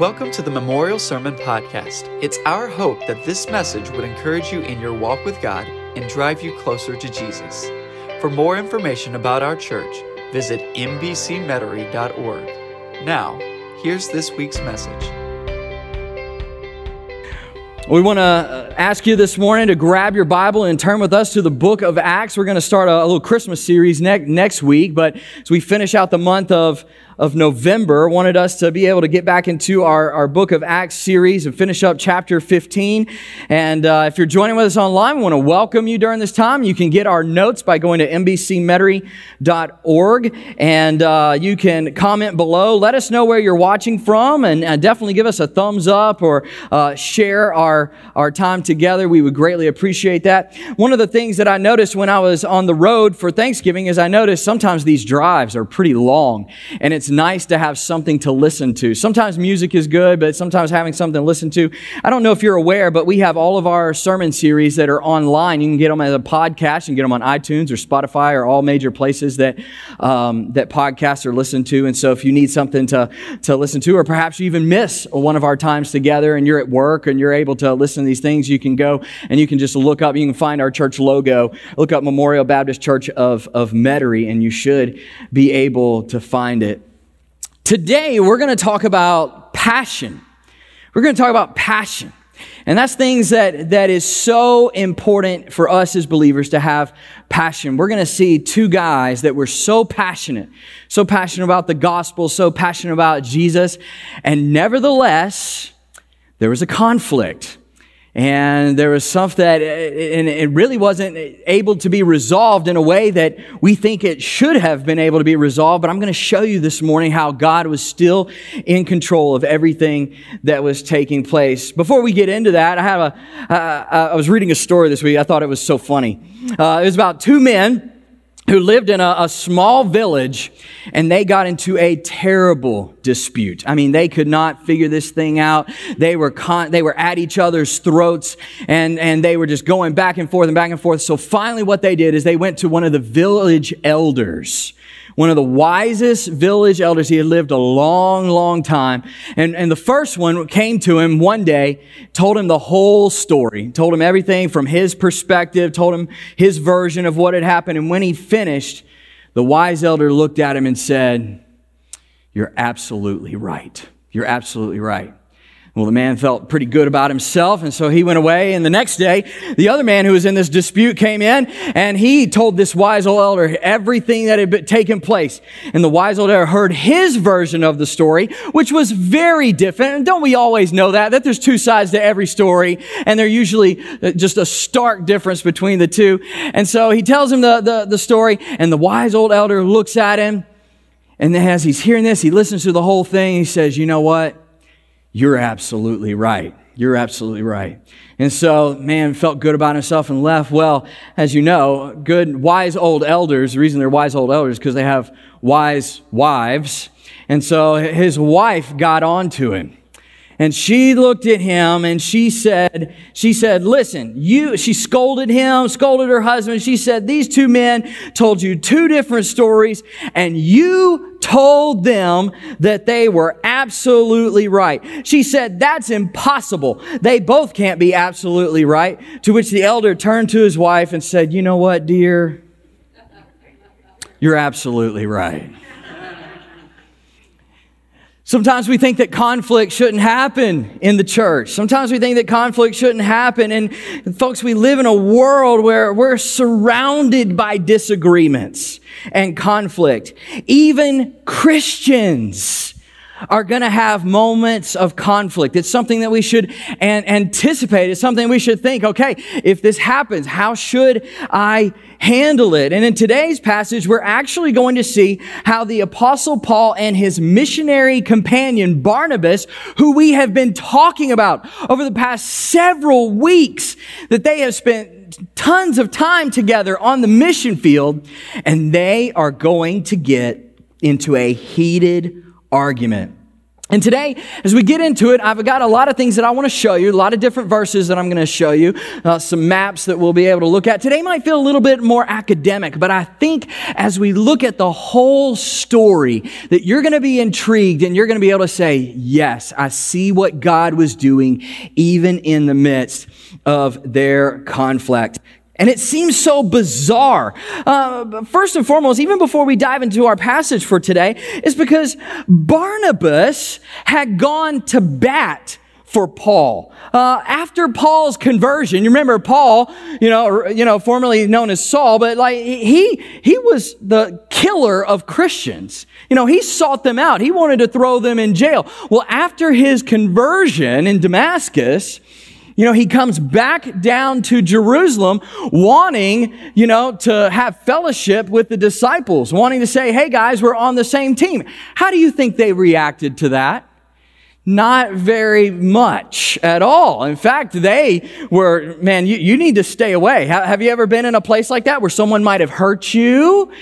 Welcome to the Memorial Sermon Podcast. It's our hope that this message would encourage you in your walk with God and drive you closer to Jesus. For more information about our church, visit mbcmetairie.org. Now, here's this week's message. We want to uh, ask you this morning to grab your Bible and turn with us to the book of Acts. We're going to start a, little Christmas series ne- next week, but as we finish out the month of of November, wanted us to be able to get back into our, our book of Acts series and finish up chapter 15. And uh, if you're joining with us online, we want to welcome you during this time. You can get our notes by going to mbcmetairie.org and uh, you can comment below. Let us know where you're watching from and definitely give us a thumbs up or uh, share our, our time together. We would greatly appreciate that. One of the things that I noticed when I was on the road for Thanksgiving is I noticed sometimes these drives are pretty long and it's nice to have something to listen to. Sometimes music is good, but sometimes having something to listen to. I don't know if you're aware, but we have all of our sermon series that are online. You can get them as a podcast. You can get them on iTunes or Spotify or all major places that um, that podcasts are listened to. And so, if you need something to to listen to, or perhaps you even miss one of our times together, and you're at work and you're able to listen to these things, you can go and you can just look up. You can find our church logo. Look up Memorial Baptist Church of of Metairie, and you should be able to find it. Today, we're going to talk about passion. We're going to talk about passion. And that's things that, that is so important for us as believers to have passion. We're going to see two guys that were so passionate, so passionate about the gospel, so passionate about Jesus. And nevertheless, there was a conflict and there was stuff that and it really wasn't able to be resolved in a way that we think it should have been able to be resolved. But i'm going to show you this morning how god was still in control of everything that was taking place. Before we get into that i have a uh, i was reading a story this week. I thought it was so funny. Uh, it was about two men who lived in a, a, small village and they got into a terrible dispute. I mean, they could not figure this thing out. They were con- they were at each other's throats and, and they were just going back and forth and back and forth. So finally what they did is they went to one of the village elders one of the wisest village elders. He had lived a long, long time. And, and the first one came to him one day, told him the whole story, told him everything from his perspective, told him his version of what had happened. And when he finished, the wise elder looked at him and said, You're absolutely right. You're absolutely right. Well, the man felt pretty good about himself, and so he went away. And the next day, the other man who was in this dispute came in, and he told this wise old elder everything that had taken place. And the wise old elder heard his version of the story, which was very different. And don't we always know that? That there's two sides to every story, and there's usually uh, just a stark difference between the two. And so he tells him the, the, the story, and the wise old elder looks at him, and as he's hearing this, he listens to the whole thing. He says, You know what? You're absolutely right. You're absolutely right. And so, man felt good about himself and left. Well, as you know, good, wise old elders, the reason they're wise old elders because they have wise wives. And so his wife got on to him. And she looked at him and she said, she said, listen, you, she scolded him, scolded her husband. She said, these two men told you two different stories and you told them that they were absolutely right. She said, that's impossible. They both can't be absolutely right. To which the elder turned to his wife and said, you know what, dear? You're absolutely right. Sometimes we think that conflict shouldn't happen in the church. Sometimes we think that conflict shouldn't happen. And, folks, we live in a world where we're surrounded by disagreements and conflict. Even Christians are going to have moments of conflict. It's something that we should an- anticipate. It's something we should think, okay, if this happens, how should I handle it? And in today's passage, we're actually going to see how the apostle Paul and his missionary companion Barnabas, who we have been talking about over the past several weeks, that they have spent tons of time together on the mission field, and they are going to get into a heated argument. And today, as we get into it, I've got a lot of things that I want to show you, a lot of different verses that I'm going to show you, uh, some maps that we'll be able to look at. Today might feel a little bit more academic, but I think as we look at the whole story, that you're going to be intrigued and you're going to be able to say, yes, I see what God was doing even in the midst of their conflict. And it seems so bizarre. Uh, first and foremost, even before we dive into our passage for today, is because Barnabas had gone to bat for Paul. Uh, after Paul's conversion, you remember Paul, you know, you know, formerly known as Saul, but like he he was the killer of Christians. You know, he sought them out. He wanted to throw them in jail. Well, after his conversion in Damascus, you know, he comes back down to Jerusalem wanting, you know, to have fellowship with the disciples, wanting to say, hey guys, we're on the same team. How do you think they reacted to that? Not very much at all. In fact, they were, man, you, you need to stay away. Have you ever been in a place like that where someone might have hurt you?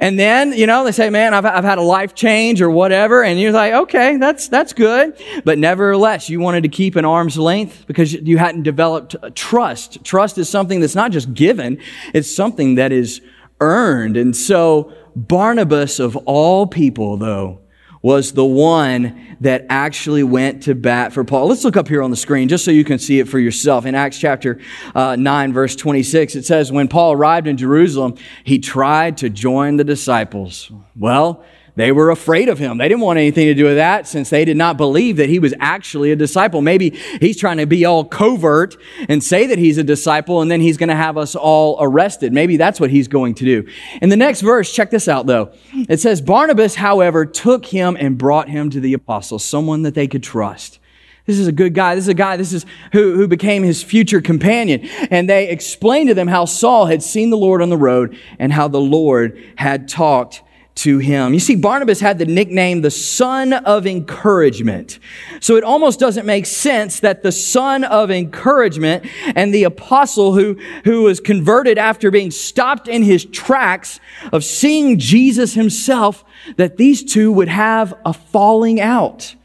And then, you know, they say, man, I've, I've had a life change or whatever. And you're like, okay, that's, that's good. But nevertheless, you wanted to keep an arm's length because you hadn't developed trust. Trust is something that's not just given, it's something that is earned. And so Barnabas, of all people, though, was the one that actually went to bat for Paul. Let's look up here on the screen just so you can see it for yourself. In Acts chapter uh, 9, verse 26, it says, When Paul arrived in Jerusalem, he tried to join the disciples. Well, they were afraid of him. They didn't want anything to do with that since they did not believe that he was actually a disciple. Maybe he's trying to be all covert and say that he's a disciple and then he's going to have us all arrested. Maybe that's what he's going to do. In the next verse, check this out though. It says, Barnabas, however, took him and brought him to the apostles, someone that they could trust. This is a good guy. This is a guy, this is who, who became his future companion. And they explained to them how Saul had seen the Lord on the road and how the Lord had talked to him. You see, Barnabas had the nickname the son of encouragement. So it almost doesn't make sense that the son of encouragement and the apostle who, who was converted after being stopped in his tracks of seeing Jesus himself, that these two would have a falling out.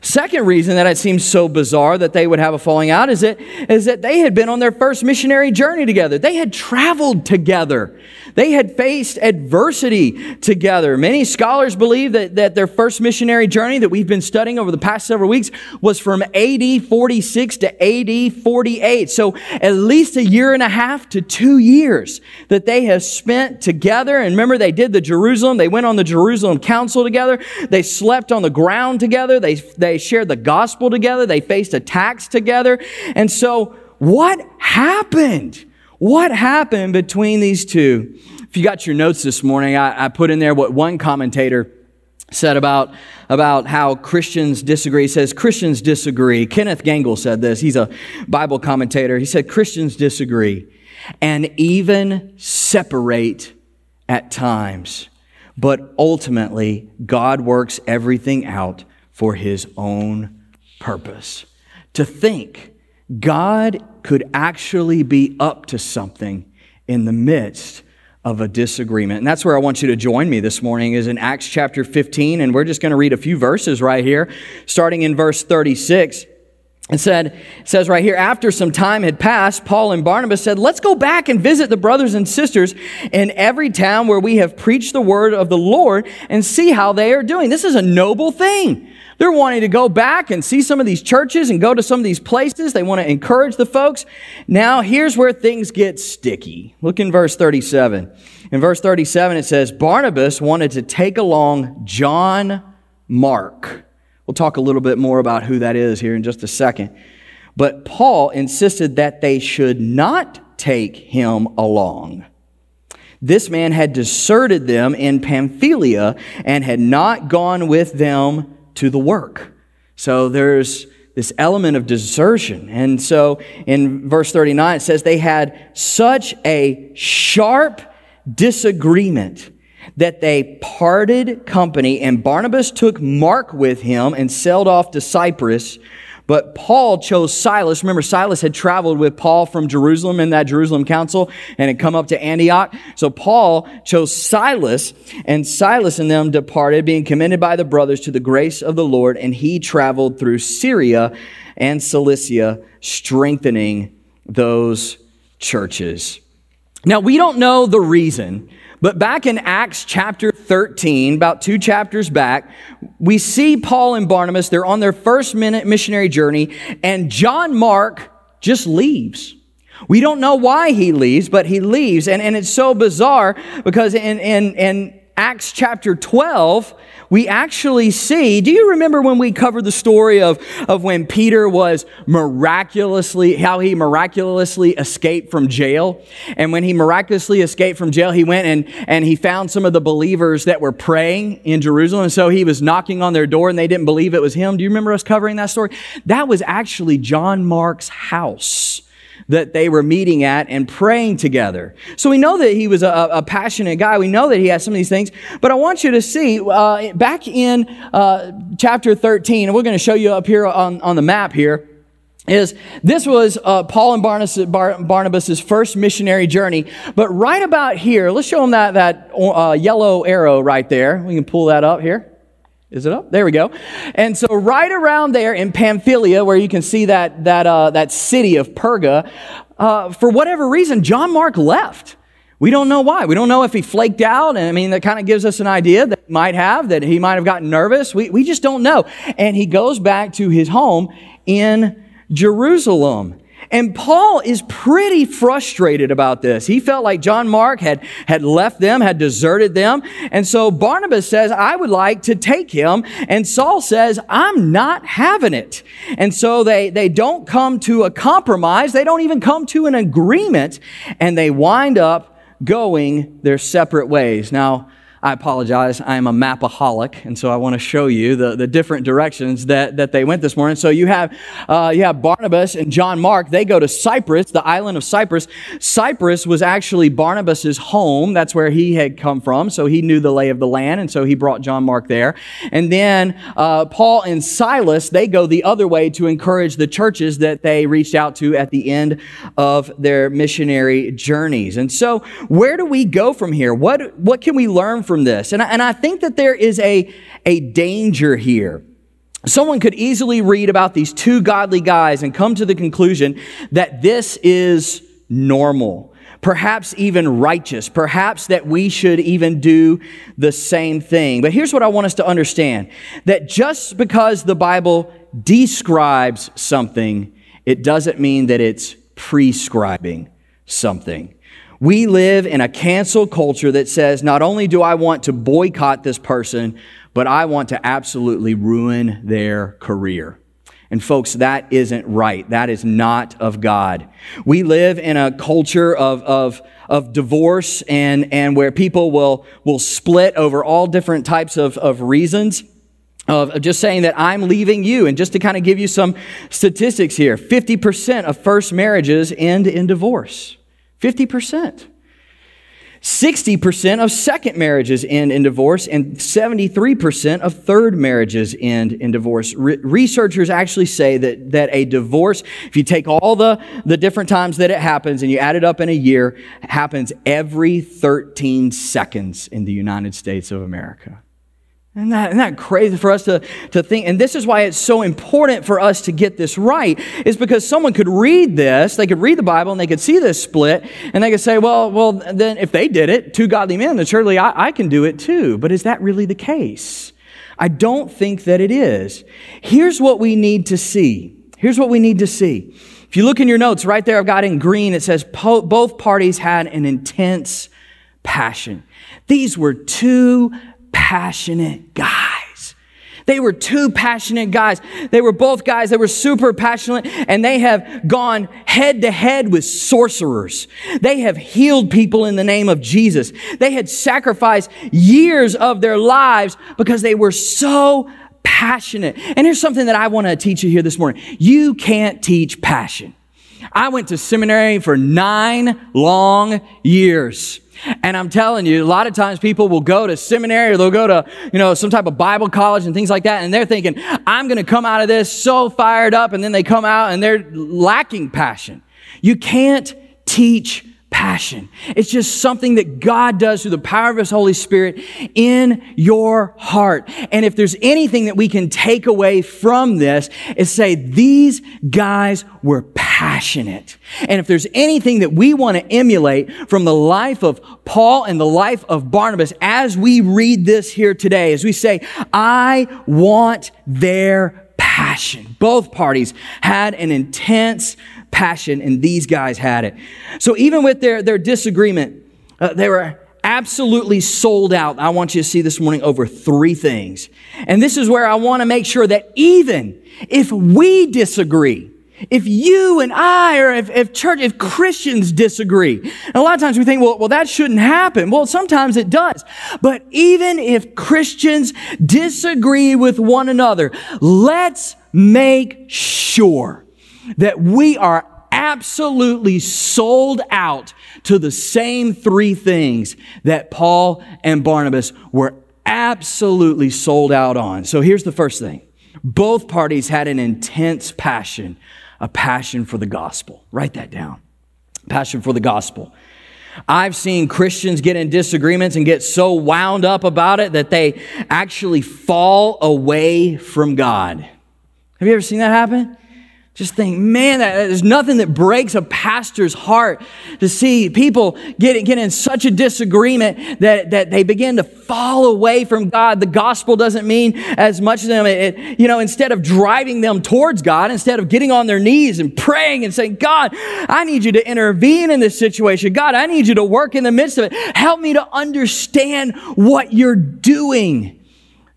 Second reason that it seems so bizarre that they would have a falling out is that, is that they had been on their first missionary journey together. They had traveled together. They had faced adversity together. Many scholars believe that, that their first missionary journey that we've been studying over the past several weeks was from AD 46 to AD 48. So at least a year and a half to two years that they have spent together. And remember, they did the Jerusalem, they went on the Jerusalem Council together. They slept on the ground together. They, they shared the gospel together. They faced attacks together. And so what happened? What happened between these two? If you got your notes this morning, I, I put in there what one commentator said about, about how Christians disagree. He says Christians disagree. Kenneth Gangel said this. He's a Bible commentator. He said Christians disagree and even separate at times. But ultimately, God works everything out for his own purpose. To think God could actually be up to something in the midst of a disagreement. And that's where I want you to join me this morning is in Acts chapter 15 and we're just going to read a few verses right here starting in verse 36. It said, it says right here, after some time had passed, Paul and Barnabas said, Let's go back and visit the brothers and sisters in every town where we have preached the word of the Lord and see how they are doing. This is a noble thing. They're wanting to go back and see some of these churches and go to some of these places. They want to encourage the folks. Now, here's where things get sticky. Look in verse 37. In verse 37, it says, Barnabas wanted to take along John Mark. We'll talk a little bit more about who that is here in just a second. But Paul insisted that they should not take him along. This man had deserted them in Pamphylia and had not gone with them to the work. So there's this element of desertion. And so in verse 39, it says they had such a sharp disagreement that they parted company and Barnabas took Mark with him and sailed off to Cyprus, But Paul chose Silas. Remember, Silas had traveled with Paul from Jerusalem in that Jerusalem council and had come up to Antioch. So Paul chose Silas, and Silas and them departed, being commended by the brothers to the grace of the Lord, and he traveled through Syria and Cilicia, strengthening those churches. Now, we don't know the reason, but back in Acts chapter 13, about two chapters back, we see Paul and Barnabas, they're on their first-minute missionary journey, and John Mark just leaves. We don't know why he leaves, but he leaves. And, and it's so bizarre because in, in, in Acts chapter 12, we actually see, do you remember when we covered the story of, of when Peter was miraculously, how he miraculously escaped from jail? And when he miraculously escaped from jail, he went and, and he found some of the believers that were praying in Jerusalem. And so he was knocking on their door and they didn't believe it was him. Do you remember us covering that story? That was actually John Mark's house that they were meeting at and praying together. So we know that he was a, a passionate guy. We know that he had some of these things. But I want you to see uh, back in uh, chapter 13, and we're going to show you up here on, on the map here is this was uh, Paul and Barnabas, Bar, Barnabas's first missionary journey. But right about here, let's show them that, that uh, yellow arrow right there. We can pull that up here. Is it up? There we go. And so, right around there in Pamphylia, where you can see that, that, uh, that city of Perga, uh, for whatever reason, John Mark left. We don't know why. We don't know if he flaked out. And I mean, that kind of gives us an idea that might have, that he might have gotten nervous. We, we just don't know. And he goes back to his home in Jerusalem. And Paul is pretty frustrated about this. He felt like John Mark had, had left them, had deserted them. And so Barnabas says, I would like to take him. And Saul says, I'm not having it. And so they, they don't come to a compromise. They don't even come to an agreement. And they wind up going their separate ways. Now, I apologize. I am a mapaholic, and so I want to show you the, the different directions that, that they went this morning. So you have, uh, you have Barnabas and John Mark. They go to Cyprus, the island of Cyprus. Cyprus was actually Barnabas's home. That's where he had come from. So he knew the lay of the land, and so he brought John Mark there. And then uh, Paul and Silas, they go the other way to encourage the churches that they reached out to at the end of their missionary journeys. And so where do we go from here? What, what can we learn from from this. And I, and I think that there is a, a danger here. Someone could easily read about these two godly guys and come to the conclusion that this is normal perhaps even righteous, perhaps that we should even do the same thing. But here's what I want us to understand that just because the Bible describes something, it doesn't mean that it's prescribing something. We live in a cancel culture that says, not only do I want to boycott this person, but I want to absolutely ruin their career. And folks, that isn't right. That is not of God. We live in a culture of, of, of divorce and, and where people will, will split over all different types of, of reasons. Of just saying that I'm leaving you. And just to kind of give you some statistics here 50% of first marriages end in divorce. 50%. 60% of second marriages end in divorce, and 73% of third marriages end in divorce. Re- researchers actually say that, that a divorce, if you take all the, the different times that it happens and you add it up in a year, happens every 13 seconds in the United States of America. Isn't that, isn't that crazy for us to, to think? And this is why it's so important for us to get this right, is because someone could read this, they could read the Bible and they could see this split, and they could say, well, well, then if they did it, two godly men, then surely I, I can do it too. But is that really the case? I don't think that it is. Here's what we need to see. Here's what we need to see. If you look in your notes, right there, I've got in green, it says both parties had an intense passion. These were two passionate guys. They were two passionate guys. They were both guys that were super passionate and they have gone head to head with sorcerers. They have healed people in the name of Jesus. They had sacrificed years of their lives because they were so passionate. And here's something that I want to teach you here this morning. You can't teach passion. I went to seminary for nine long years. And I'm telling you, a lot of times people will go to seminary or they'll go to, you know, some type of Bible college and things like that. And they're thinking, I'm going to come out of this so fired up. And then they come out and they're lacking passion. You can't teach passion. It's just something that God does through the power of His Holy Spirit in your heart. And if there's anything that we can take away from this, is say, these guys were passionate. And if there's anything that we want to emulate from the life of Paul and the life of Barnabas as we read this here today, as we say, I want their passion. Both parties had an intense passion, and these guys had it. So even with their, their disagreement, uh, they were absolutely sold out. I want you to see this morning over three things. And this is where I want to make sure that even if we disagree, if you and I, or if, if church, if Christians disagree, a lot of times we think, well, well, that shouldn't happen. Well, sometimes it does. But even if Christians disagree with one another, let's make sure that we are absolutely sold out to the same three things that Paul and Barnabas were absolutely sold out on. So here's the first thing. Both parties had an intense passion, a passion for the gospel. Write that down. Passion for the gospel. I've seen Christians get in disagreements and get so wound up about it that they actually fall away from God. Have you ever seen that happen? Just think, man, there's nothing that breaks a pastor's heart to see people get, get in such a disagreement that, that they begin to fall away from God. The gospel doesn't mean as much to them. It, it, you know, instead of driving them towards God, instead of getting on their knees and praying and saying, God, I need you to intervene in this situation. God, I need you to work in the midst of it. Help me to understand what you're doing.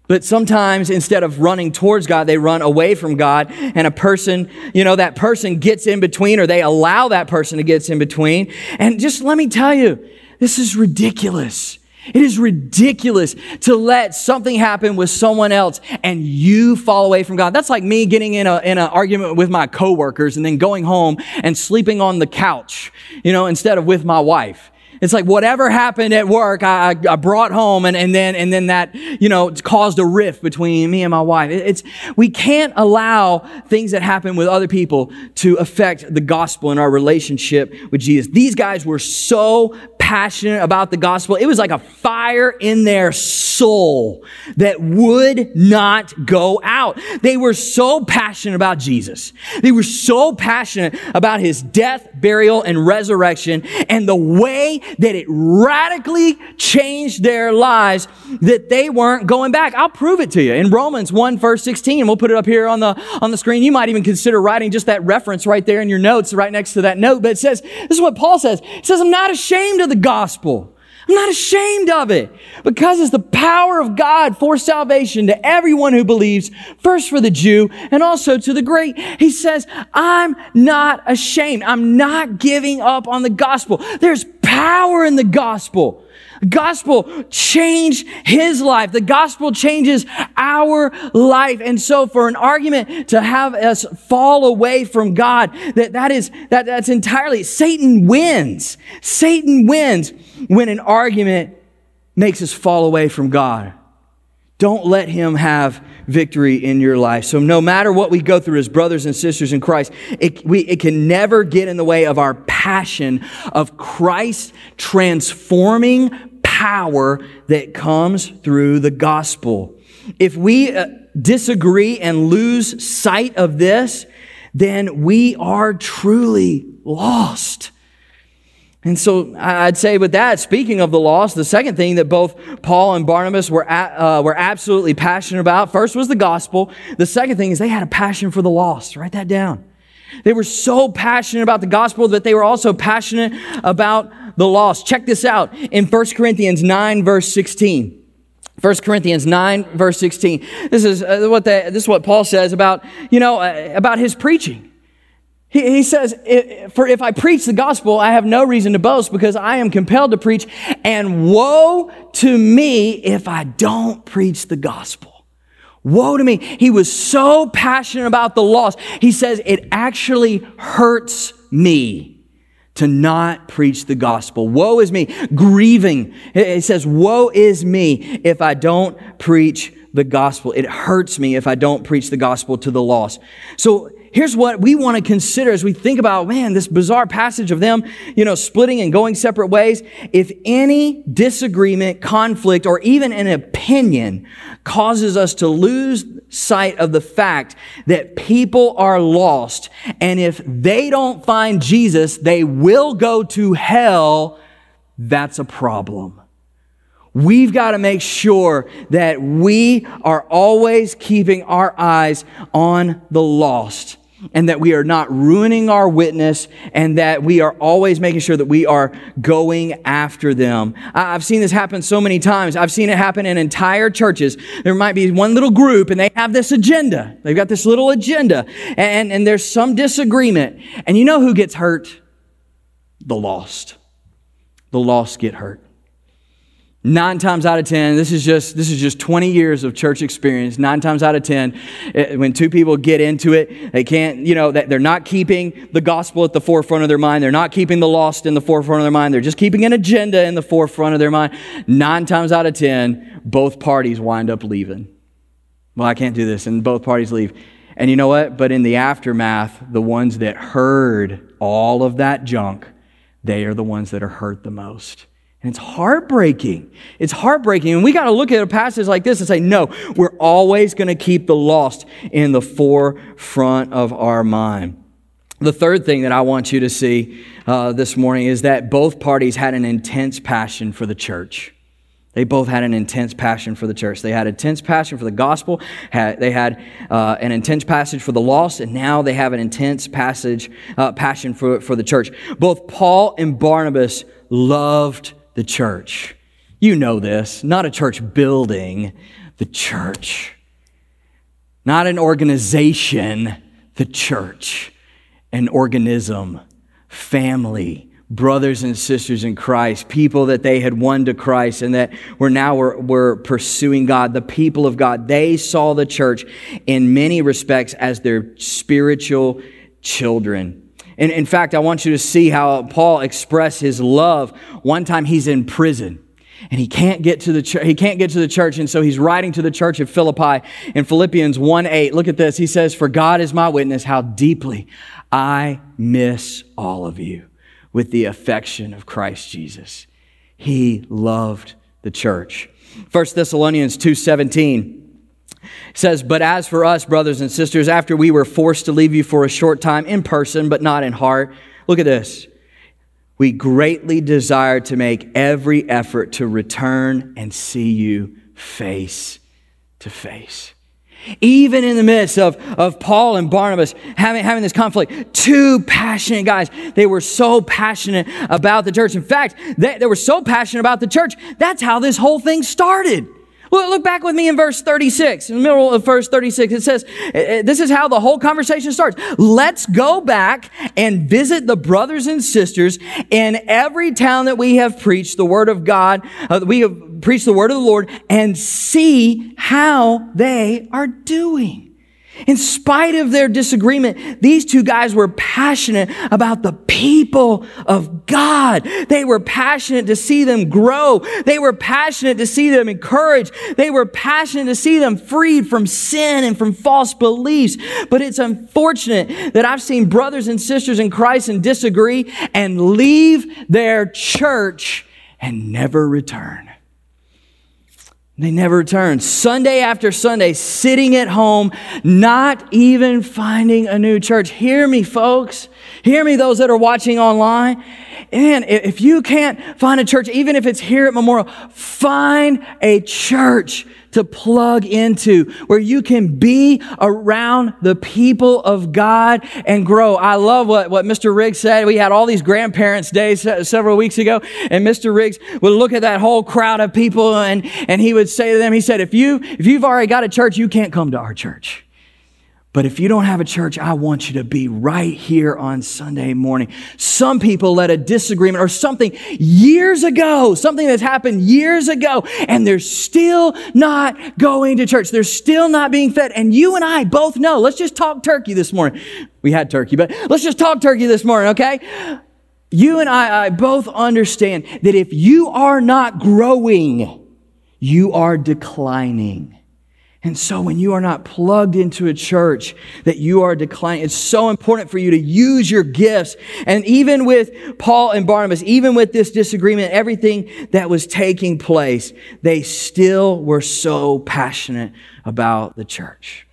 But sometimes instead of running towards God, they run away from God. And a person, you know, that person gets in between or they allow that person to get in between. And just let me tell you, this is ridiculous. It is ridiculous to let something happen with someone else and you fall away from God. That's like me getting in a in an argument with my coworkers and then going home and sleeping on the couch, you know, instead of with my wife. It's like whatever happened at work, I, I brought home and, and then, and then that, you know, caused a rift between me and my wife. It's, we can't allow things that happen with other people to affect the gospel and our relationship with Jesus. These guys were so passionate about the gospel. It was like a fire in their soul that would not go out. They were so passionate about Jesus. They were so passionate about his death, burial, and resurrection and the way that it radically changed their lives that they weren't going back. I'll prove it to you. In Romans 1 verse 16, we'll put it up here on the, on the screen. You might even consider writing just that reference right there in your notes, right next to that note. But it says, this is what Paul says. He says, I'm not ashamed of the gospel. I'm not ashamed of it because it's the power of God for salvation to everyone who believes, first for the Jew and also to the Greek. He says, I'm not ashamed. I'm not giving up on the gospel. There's power in the gospel. The gospel changed his life. The gospel changes our life. And so for an argument to have us fall away from God, that, that is, that, that's entirely, Satan wins. Satan wins when an argument makes us fall away from God. Don't let him have victory in your life. So no matter what we go through as brothers and sisters in Christ, it, we, it can never get in the way of our passion of Christ transforming power that comes through the gospel. If we uh, disagree and lose sight of this, then we are truly lost. And so I'd say with that, speaking of the lost, the second thing that both Paul and Barnabas were, uh, were absolutely passionate about, first was the gospel. The second thing is they had a passion for the lost. Write that down. They were so passionate about the gospel that they were also passionate about the lost. Check this out in 1 Corinthians 9 verse 16. 1 Corinthians 9 verse 16. This is uh, what the, this is what Paul says about, you know, uh, about his preaching. He, he says, For if I preach the gospel, I have no reason to boast because I am compelled to preach, and woe to me if I don't preach the gospel. Woe to me. He was so passionate about the lost. He says, It actually hurts me to not preach the gospel. Woe is me, grieving. It says, Woe is me if I don't preach the gospel. It hurts me if I don't preach the gospel to the lost. So here's what we want to consider as we think about, man, this bizarre passage of them, you know, splitting and going separate ways. If any disagreement, conflict, or even an opinion causes us to lose sight of the fact that people are lost, and if they don't find Jesus, they will go to hell, that's a problem. We've got to make sure that we are always keeping our eyes on the lost and that we are not ruining our witness and that we are always making sure that we are going after them. I've seen this happen so many times. I've seen it happen in entire churches. There might be one little group and they have this agenda. They've got this little agenda and, and there's some disagreement. And you know who gets hurt? The lost. The lost get hurt. Nine times out of 10, this is just, this is just 20 years of church experience. Nine times out of 10, eh, when two people get into it, they can't, you know, they're not keeping the gospel at the forefront of their mind. They're not keeping the lost in the forefront of their mind. They're just keeping an agenda in the forefront of their mind. Nine times out of 10, both parties wind up leaving. Well, I can't do this. And both parties leave. And you know what? But in the aftermath, the ones that heard all of that junk, they are the ones that are hurt the most. And it's heartbreaking. It's heartbreaking. And we got to look at a passage like this and say, no, we're always going to keep the lost in the forefront of our mind. The third thing that I want you to see uh, this morning is that both parties had an intense passion for the church. They both had an intense passion for the church. They had intense passion for the gospel. Had, they had uh, an intense passion for the lost, and now they have an intense passage, uh, passion for, for the church. Both Paul and Barnabas loved the church. You know this, not a church building, the church. Not an organization, the church. An organism, family, brothers and sisters in Christ, people that they had won to Christ and that were now were, were pursuing God, the people of God. They saw the church in many respects as their spiritual children. In fact, I want you to see how Paul expressed his love. One time he's in prison and he can't get to the church. He can't get to the church. And so he's writing to the church of Philippi in Philippians 1 8. Look at this. He says, For God is my witness how deeply I miss all of you with the affection of Christ Jesus. He loved the church. 1 Thessalonians 2 17 says, But as for us, brothers and sisters, after we were forced to leave you for a short time in person, but not in heart, look at this. We greatly desire to make every effort to return and see you face to face. Even in the midst of, of Paul and Barnabas having, having this conflict, two passionate guys, they were so passionate about the church. In fact, they, they were so passionate about the church, that's how this whole thing started. Look, look back with me in verse 36. In the middle of verse 36, it says, eh, eh, This is how the whole conversation starts. Let's go back and visit the brothers and sisters in every town that we have preached the word of God, uh, we have preached the word of the Lord, and see how they are doing. In spite of their disagreement, these two guys were passionate about the people of God. They were passionate to see them grow. They were passionate to see them encouraged. They were passionate to see them freed from sin and from false beliefs. But it's unfortunate that I've seen brothers and sisters in Christ and disagree and leave their church and never return. They never returned. Sunday after Sunday, sitting at home, not even finding a new church. Hear me, folks. Hear me, those that are watching online. And if you can't find a church, even if it's here at Memorial, find a church to plug into where you can be around the people of God and grow. I love what, what Mr. Riggs said. We had all these grandparents days several weeks ago and Mr. Riggs would look at that whole crowd of people and, and he would say to them, he said, if you, if you've already got a church, you can't come to our church. But if you don't have a church, I want you to be right here on Sunday morning. Some people let a disagreement or something years ago, something that's happened years ago, and they're still not going to church. They're still not being fed. And you and I both know, let's just talk turkey this morning. We had turkey, but let's just talk turkey this morning, okay? you and I, I both understand that if you are not growing, you are declining. And so when you are not plugged into a church that you are declining, it's so important for you to use your gifts. And even with Paul and Barnabas, even with this disagreement, everything that was taking place, they still were so passionate about the church.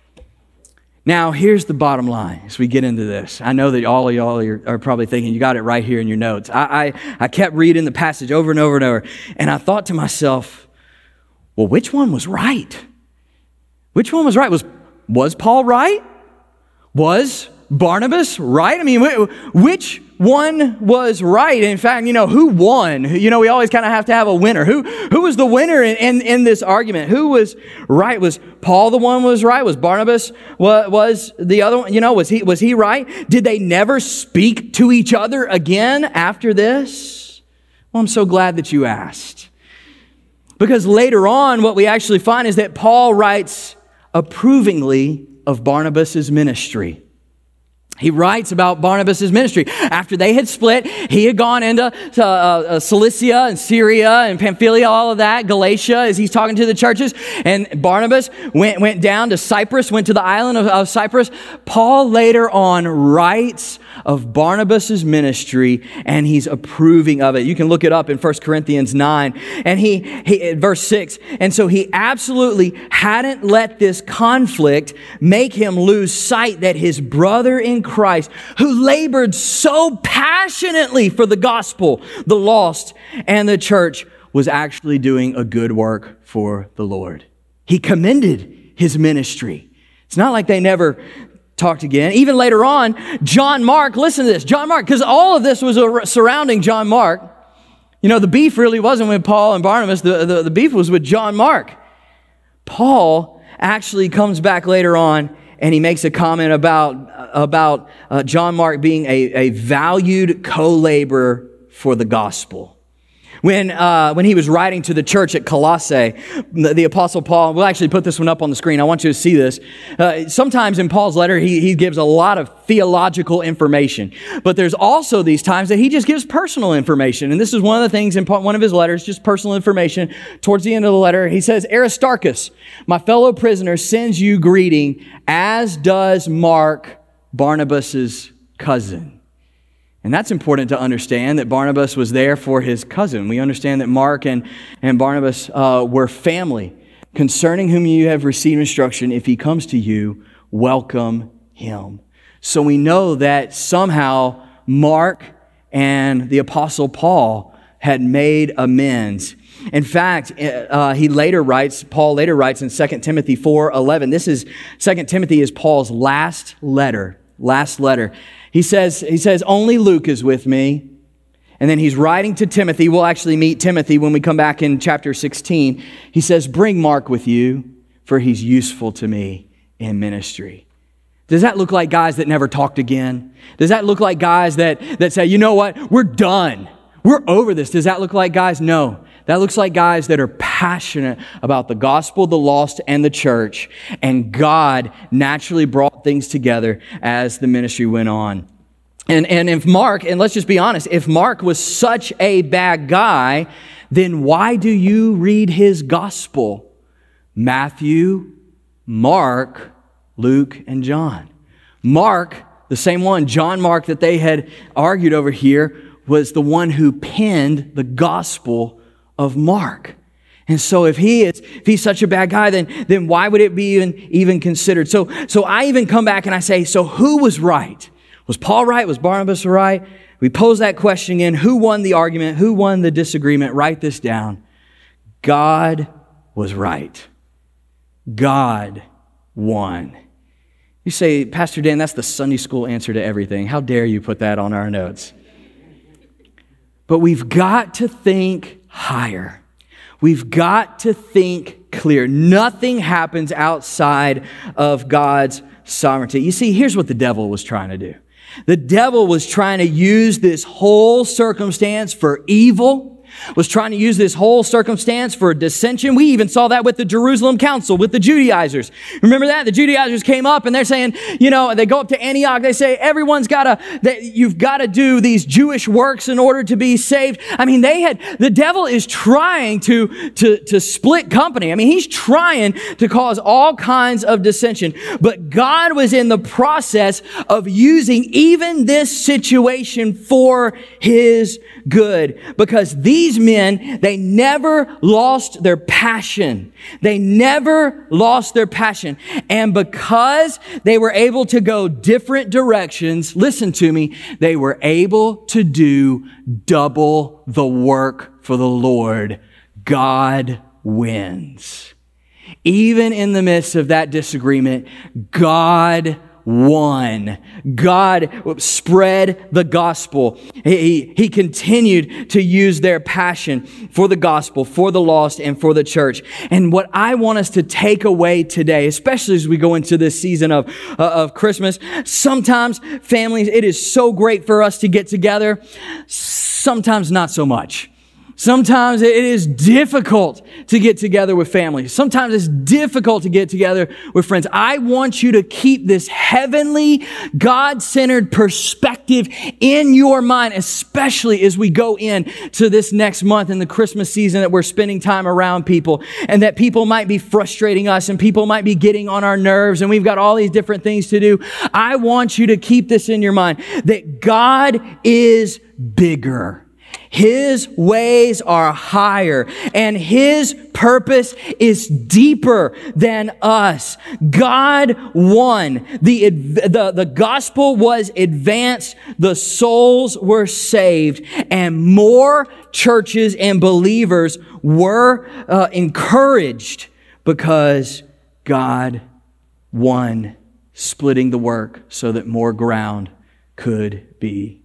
Now, here's the bottom line as we get into this. I know that all of y'all are, are, probably thinking, you got it right here in your notes. I, I, I kept reading the passage over and over and over, and I thought to myself, well, which one was right? Which one was right? Was, was Paul right? Was Barnabas right? I mean, which one was right? In fact, you know, who won? You know, we always kind of have to have a winner. Who, who was the winner in, in, in, this argument? Who was right? Was Paul the one who was right? Was Barnabas was, was the other one? You know, was he, was he right? Did they never speak to each other again after this? Well, I'm so glad that you asked. Because later on, what we actually find is that Paul writes approvingly of Barnabas' ministry. He writes about Barnabas' ministry. After they had split, he had gone into uh, uh, Cilicia and Syria and Pamphylia, all of that, Galatia, as he's talking to the churches. And Barnabas went, went down to Cyprus, went to the island of, of Cyprus. Paul later on writes of Barnabas' ministry and he's approving of it. You can look it up in 1 Corinthians 9 and he, he verse 6. And so he absolutely hadn't let this conflict make him lose sight that his brother in Christ, who labored so passionately for the gospel, the lost, and the church, was actually doing a good work for the Lord. He commended his ministry. It's not like they never talked again. Even later on, John Mark, listen to this. John Mark, because all of this was surrounding John Mark. You know, the beef really wasn't with Paul and Barnabas, the, the, the beef was with John Mark. Paul actually comes back later on and he makes a comment about, about uh, John Mark being a, a valued co laborer for the gospel. When, uh, when he was writing to the church at Colossae, the, the, Apostle Paul, we'll actually put this one up on the screen. I want you to see this. Uh, sometimes in Paul's letter, he, he gives a lot of theological information. But there's also these times that he just gives personal information. And this is one of the things in one of his letters, just personal information. Towards the end of the letter, he says, Aristarchus, my fellow prisoner, sends you greeting, as does Mark, Barnabas's cousin. And that's important to understand that Barnabas was there for his cousin. We understand that Mark and, and Barnabas uh, were family. Concerning whom you have received instruction, if he comes to you, welcome him. So we know that somehow Mark and the Apostle Paul had made amends. In fact, uh, he later writes, Paul later writes in 2 Timothy 4 11. This is, 2 Timothy is Paul's last letter. Last letter. He says, he says, only Luke is with me. And then he's writing to Timothy. We'll actually meet Timothy when we come back in chapter 16. He says, Bring Mark with you, for he's useful to me in ministry. Does that look like guys that never talked again? Does that look like guys that, that say, you know what, we're done? We're over this. Does that look like guys? No. That looks like guys that are passionate about the gospel, the lost, and the church. And God naturally brought things together as the ministry went on. And, and if Mark, and let's just be honest, if Mark was such a bad guy, then why do you read his gospel? Matthew, Mark, Luke, and John. Mark, the same one, John Mark, that they had argued over here, was the one who penned the gospel of Mark. And so if he is, if he's such a bad guy, then, then why would it be even, even considered? So, so I even come back and I say, so who was right? Was Paul right? Was Barnabas right? We pose that question again. Who won the argument? Who won the disagreement? Write this down. God was right. God won. You say, Pastor Dan, that's the Sunday school answer to everything. How dare you put that on our notes? But we've got to think higher. We've got to think clear. Nothing happens outside of God's sovereignty. You see, here's what the devil was trying to do. The devil was trying to use this whole circumstance for evil, was trying to use this whole circumstance for dissension. We even saw that with the Jerusalem Council, with the Judaizers. Remember that? The Judaizers came up and they're saying, you know, they go up to Antioch, they say, everyone's gotta, that you've gotta do these Jewish works in order to be saved. I mean, they had, the devil is trying to, to, to split company. I mean, he's trying to cause all kinds of dissension. But God was in the process of using even this situation for his good because these men, they never lost their passion. They never lost their passion. And because they were able to go different directions, listen to me, they were able to do double the work for the Lord. God wins. Even in the midst of that disagreement, God won. God spread the gospel. He, he continued to use their passion for the gospel, for the lost, and for the church. And what I want us to take away today, especially as we go into this season of, uh, of Christmas, sometimes families, it is so great for us to get together. Sometimes not so much. Sometimes it is difficult to get together with family. Sometimes it's difficult to get together with friends. I want you to keep this heavenly, God-centered perspective in your mind, especially as we go in to this next month in the Christmas season that we're spending time around people and that people might be frustrating us and people might be getting on our nerves and we've got all these different things to do. I want you to keep this in your mind that God is bigger. His ways are higher and his purpose is deeper than us. God won. The, the, the gospel was advanced. The souls were saved and more churches and believers were uh, encouraged because God won, splitting the work so that more ground could be.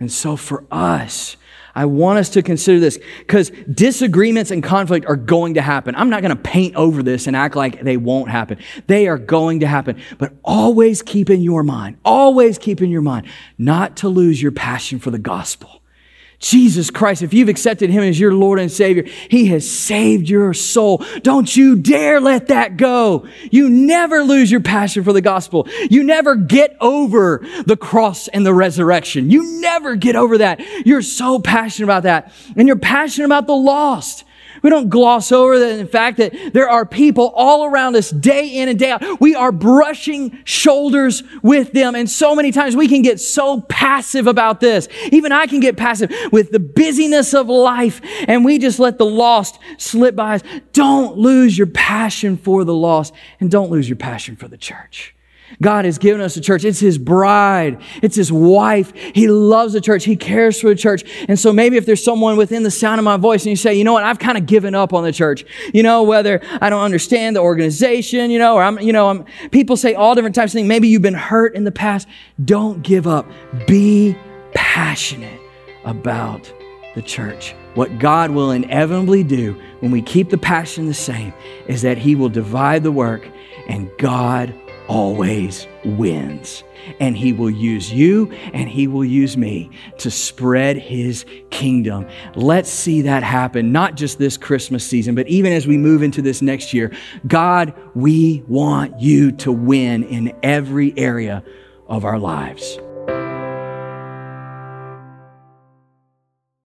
And so for us, I want us to consider this because disagreements and conflict are going to happen. I'm not going to paint over this and act like they won't happen. They are going to happen. But always keep in your mind, always keep in your mind not to lose your passion for the gospel. Jesus Christ, if you've accepted Him as your Lord and Savior, He has saved your soul. Don't you dare let that go. You never lose your passion for the gospel. You never get over the cross and the resurrection. You never get over that. You're so passionate about that. And you're passionate about the lost. We don't gloss over the fact that there are people all around us day in and day out. We are brushing shoulders with them. And so many times we can get so passive about this. Even I can get passive with the busyness of life and we just let the lost slip by us. Don't lose your passion for the lost and don't lose your passion for the church. God has given us a church. It's His bride. It's His wife. He loves the church. He cares for the church. And so maybe if there's someone within the sound of my voice and you say, you know what, I've kind of given up on the church. You know, whether I don't understand the organization, you know, or I'm, you know, I'm, people say all different types of things. Maybe you've been hurt in the past. Don't give up. Be passionate about the church. What God will inevitably do when we keep the passion the same is that He will divide the work and God always wins. And he will use you and he will use me to spread his kingdom. Let's see that happen, not just this Christmas season, but even as we move into this next year. God, we want you to win in every area of our lives.